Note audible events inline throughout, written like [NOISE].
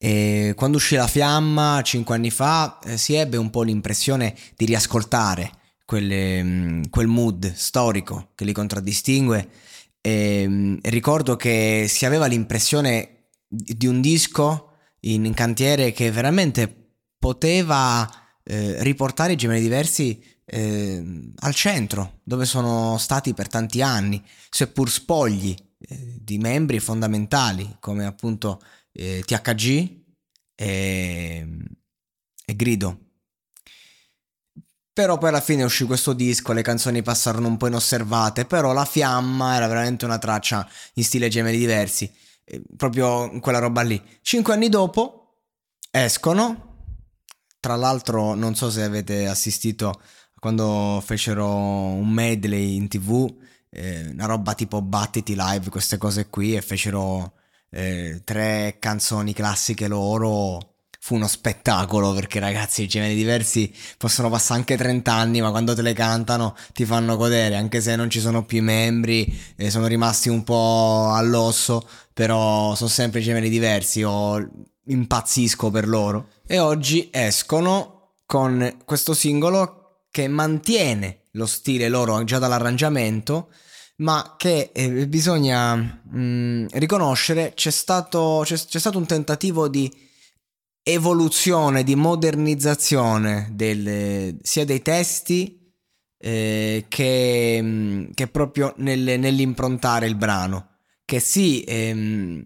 e quando uscì La Fiamma, cinque anni fa, eh, si ebbe un po' l'impressione di riascoltare quelle, mm, quel mood storico che li contraddistingue. E, mm, ricordo che si aveva l'impressione di un disco in cantiere che veramente poteva eh, riportare i gemelli diversi eh, al centro, dove sono stati per tanti anni, seppur spogli eh, di membri fondamentali come appunto eh, THG e, e Grido. Però poi alla fine uscì questo disco, le canzoni passarono un po' inosservate, però la fiamma era veramente una traccia in stile gemelli diversi, eh, proprio quella roba lì. Cinque anni dopo escono, tra l'altro non so se avete assistito quando fecero un medley in tv, eh, una roba tipo Battiti Live, queste cose qui, e fecero eh, tre canzoni classiche loro fu uno spettacolo perché ragazzi i gemelli diversi possono passare anche 30 anni ma quando te le cantano ti fanno godere anche se non ci sono più i membri eh, sono rimasti un po' all'osso però sono sempre gemelli diversi io impazzisco per loro. E oggi escono con questo singolo che mantiene lo stile loro già dall'arrangiamento ma che eh, bisogna mh, mm, riconoscere c'è stato, c'è, c'è stato un tentativo di evoluzione, di modernizzazione delle, sia dei testi eh, che, mm, che, proprio nelle, nell'improntare il brano. Che sì, ehm,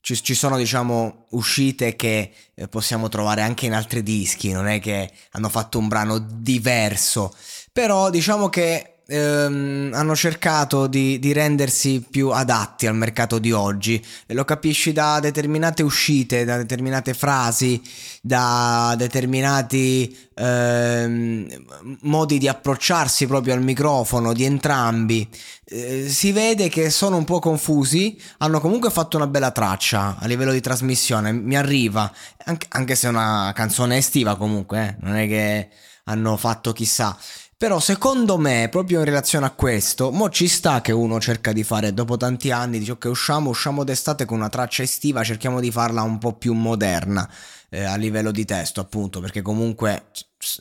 ci, ci, sono diciamo uscite che eh, possiamo trovare anche in altri dischi, non è che hanno fatto un brano diverso, però diciamo che ehm, hanno cercato di, di, rendersi più adatti al mercato di oggi e lo capisci da determinate uscite, da determinate frasi, da determinati ehm, modi di approcciarsi proprio al microfono di entrambi. Eh, si vede che sono un po' confusi, hanno comunque fatto una bella traccia a livello di trasmissione, mi arriva, anche, anche se è una canzone estiva comunque, eh, non è che hanno fatto chissà. Però secondo me, proprio in relazione a questo, mo ci sta che uno cerca di fare dopo tanti anni, dice ok usciamo, usciamo d'estate con una traccia estiva, cerchiamo di farla un po' più moderna eh, a livello di testo appunto, perché comunque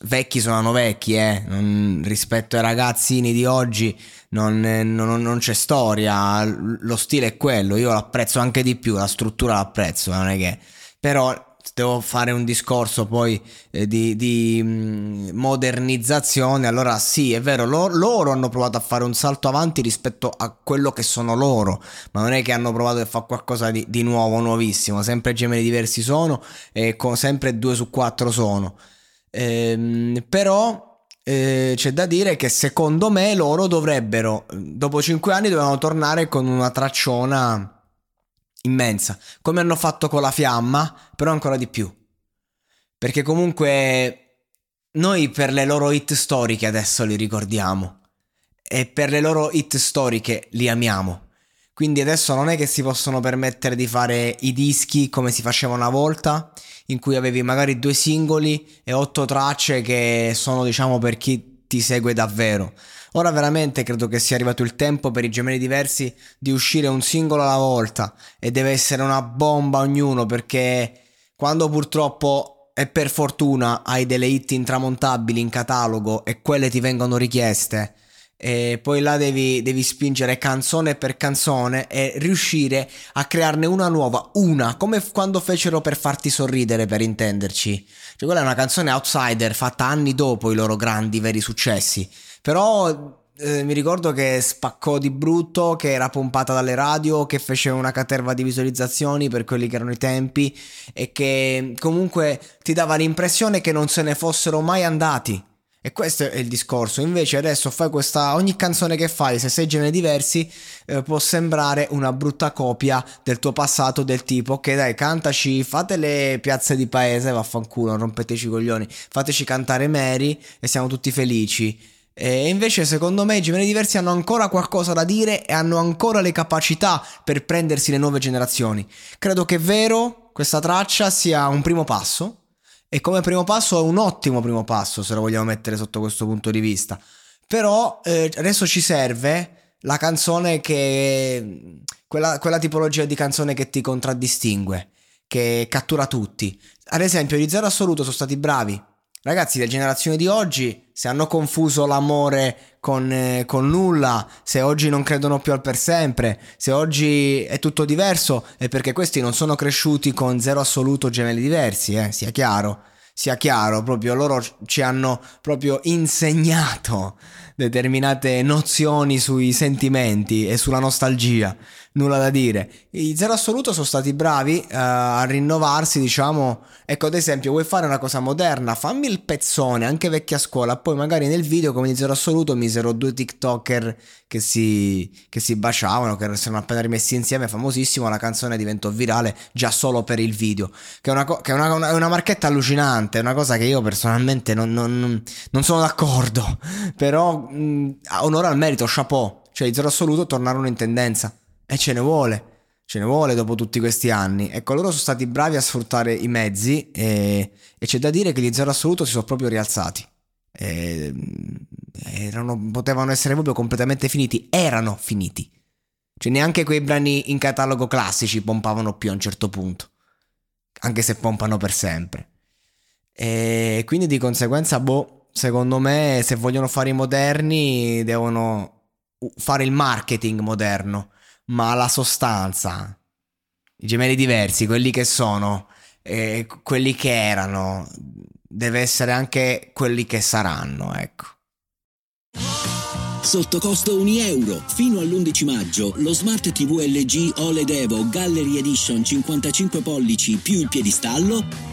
vecchi sono vecchi, eh, non, rispetto ai ragazzini di oggi non, non, non, c'è storia, lo stile è quello, io l'apprezzo anche di più, la struttura l'apprezzo, non è che... Però devo fare un discorso poi eh, di, di mm, modernizzazione, allora sì, è vero, loro, loro, hanno provato a fare un salto avanti rispetto a quello che sono loro, ma non è che hanno provato a fare qualcosa di, di nuovo, nuovissimo, sempre gemelli diversi sono e con, sempre due su quattro sono. Ehm, però... Eh, c'è da dire che secondo me loro dovrebbero, dopo cinque anni, dovevano tornare con una tracciona immensa, come hanno fatto con la fiamma, però ancora di più. Perché comunque noi per le loro hit storiche adesso li ricordiamo e per le loro hit storiche li amiamo. Quindi adesso non è che si possono permettere di fare i dischi come si faceva una volta, in cui avevi magari due singoli e otto tracce che sono diciamo per chi ti segue davvero. Ora veramente credo che sia arrivato il tempo per i gemelli diversi di uscire un singolo alla volta e deve essere una bomba ognuno perché quando purtroppo e per fortuna hai delle hit intramontabili in catalogo e quelle ti vengono richieste e poi là devi, devi, spingere canzone per canzone e riuscire a crearne una nuova, una, come quando fecero per farti sorridere, per intenderci. Cioè quella è una canzone outsider fatta anni dopo i loro grandi, veri successi. Però eh, mi ricordo che spaccò di brutto, che era pompata dalle radio, che fece una caterva di visualizzazioni per quelli che erano i tempi e che comunque ti dava l'impressione che non se ne fossero mai andati. E questo è il discorso. Invece adesso fai questa. Ogni canzone che fai, se sei generi diversi, eh, può sembrare una brutta copia del tuo passato, del tipo, ok, dai, cantaci, fate le piazze di paese, vaffanculo, rompeteci i coglioni, fateci cantare Mary e siamo tutti felici. E invece, secondo me, i generi diversi hanno ancora qualcosa da dire e hanno ancora le capacità per prendersi le nuove generazioni. Credo che vero questa traccia sia un primo passo e come primo passo è un ottimo primo passo se lo vogliamo mettere sotto questo punto di vista. Però eh, adesso ci serve la canzone che... Quella, quella tipologia di canzone che ti contraddistingue, che cattura tutti. Ad esempio, gli Zero Assoluto sono stati bravi. Ragazzi, le generazioni di oggi, se hanno confuso l'amore con, eh, con, nulla, se oggi non credono più al per sempre, se oggi è tutto diverso, è perché questi non sono cresciuti con zero assoluto gemelli diversi, eh, sia chiaro. Sia chiaro, proprio loro ci hanno proprio insegnato determinate nozioni sui sentimenti e sulla nostalgia, nulla da dire. I Zero Assoluto sono stati bravi uh, a rinnovarsi, diciamo, ecco ad esempio vuoi fare una cosa moderna, fammi il pezzone, anche vecchia scuola, poi magari nel video come di Zero Assoluto misero due TikToker che si, che si baciavano, che erano appena rimessi insieme, famosissimo, la canzone diventò virale già solo per il video, che è una, che è una, una, una marchetta allucinante, è una cosa che io personalmente non, non, non sono d'accordo, [LAUGHS] però mh, onore al merito, chapeau, cioè i Zero Assoluto tornarono in tendenza e ce ne vuole. Ce ne vuole dopo tutti questi anni. Ecco, loro sono stati bravi a sfruttare i mezzi e, e c'è da dire che gli Zero Assoluto si sono proprio rialzati. E, erano, potevano essere proprio completamente finiti, erano finiti. Cioè neanche quei brani in catalogo classici pompavano più a un certo punto, anche se pompano per sempre. E quindi di conseguenza, boh, secondo me se vogliono fare i moderni devono fare il marketing moderno, ma la sostanza, i gemelli diversi, quelli che sono, eh, quelli che erano, deve essere anche quelli che saranno, ecco. Sotto costo 1 euro. Fino all'11 maggio lo Smart TV LG OLED Evo Gallery Edition 55 pollici più il piedistallo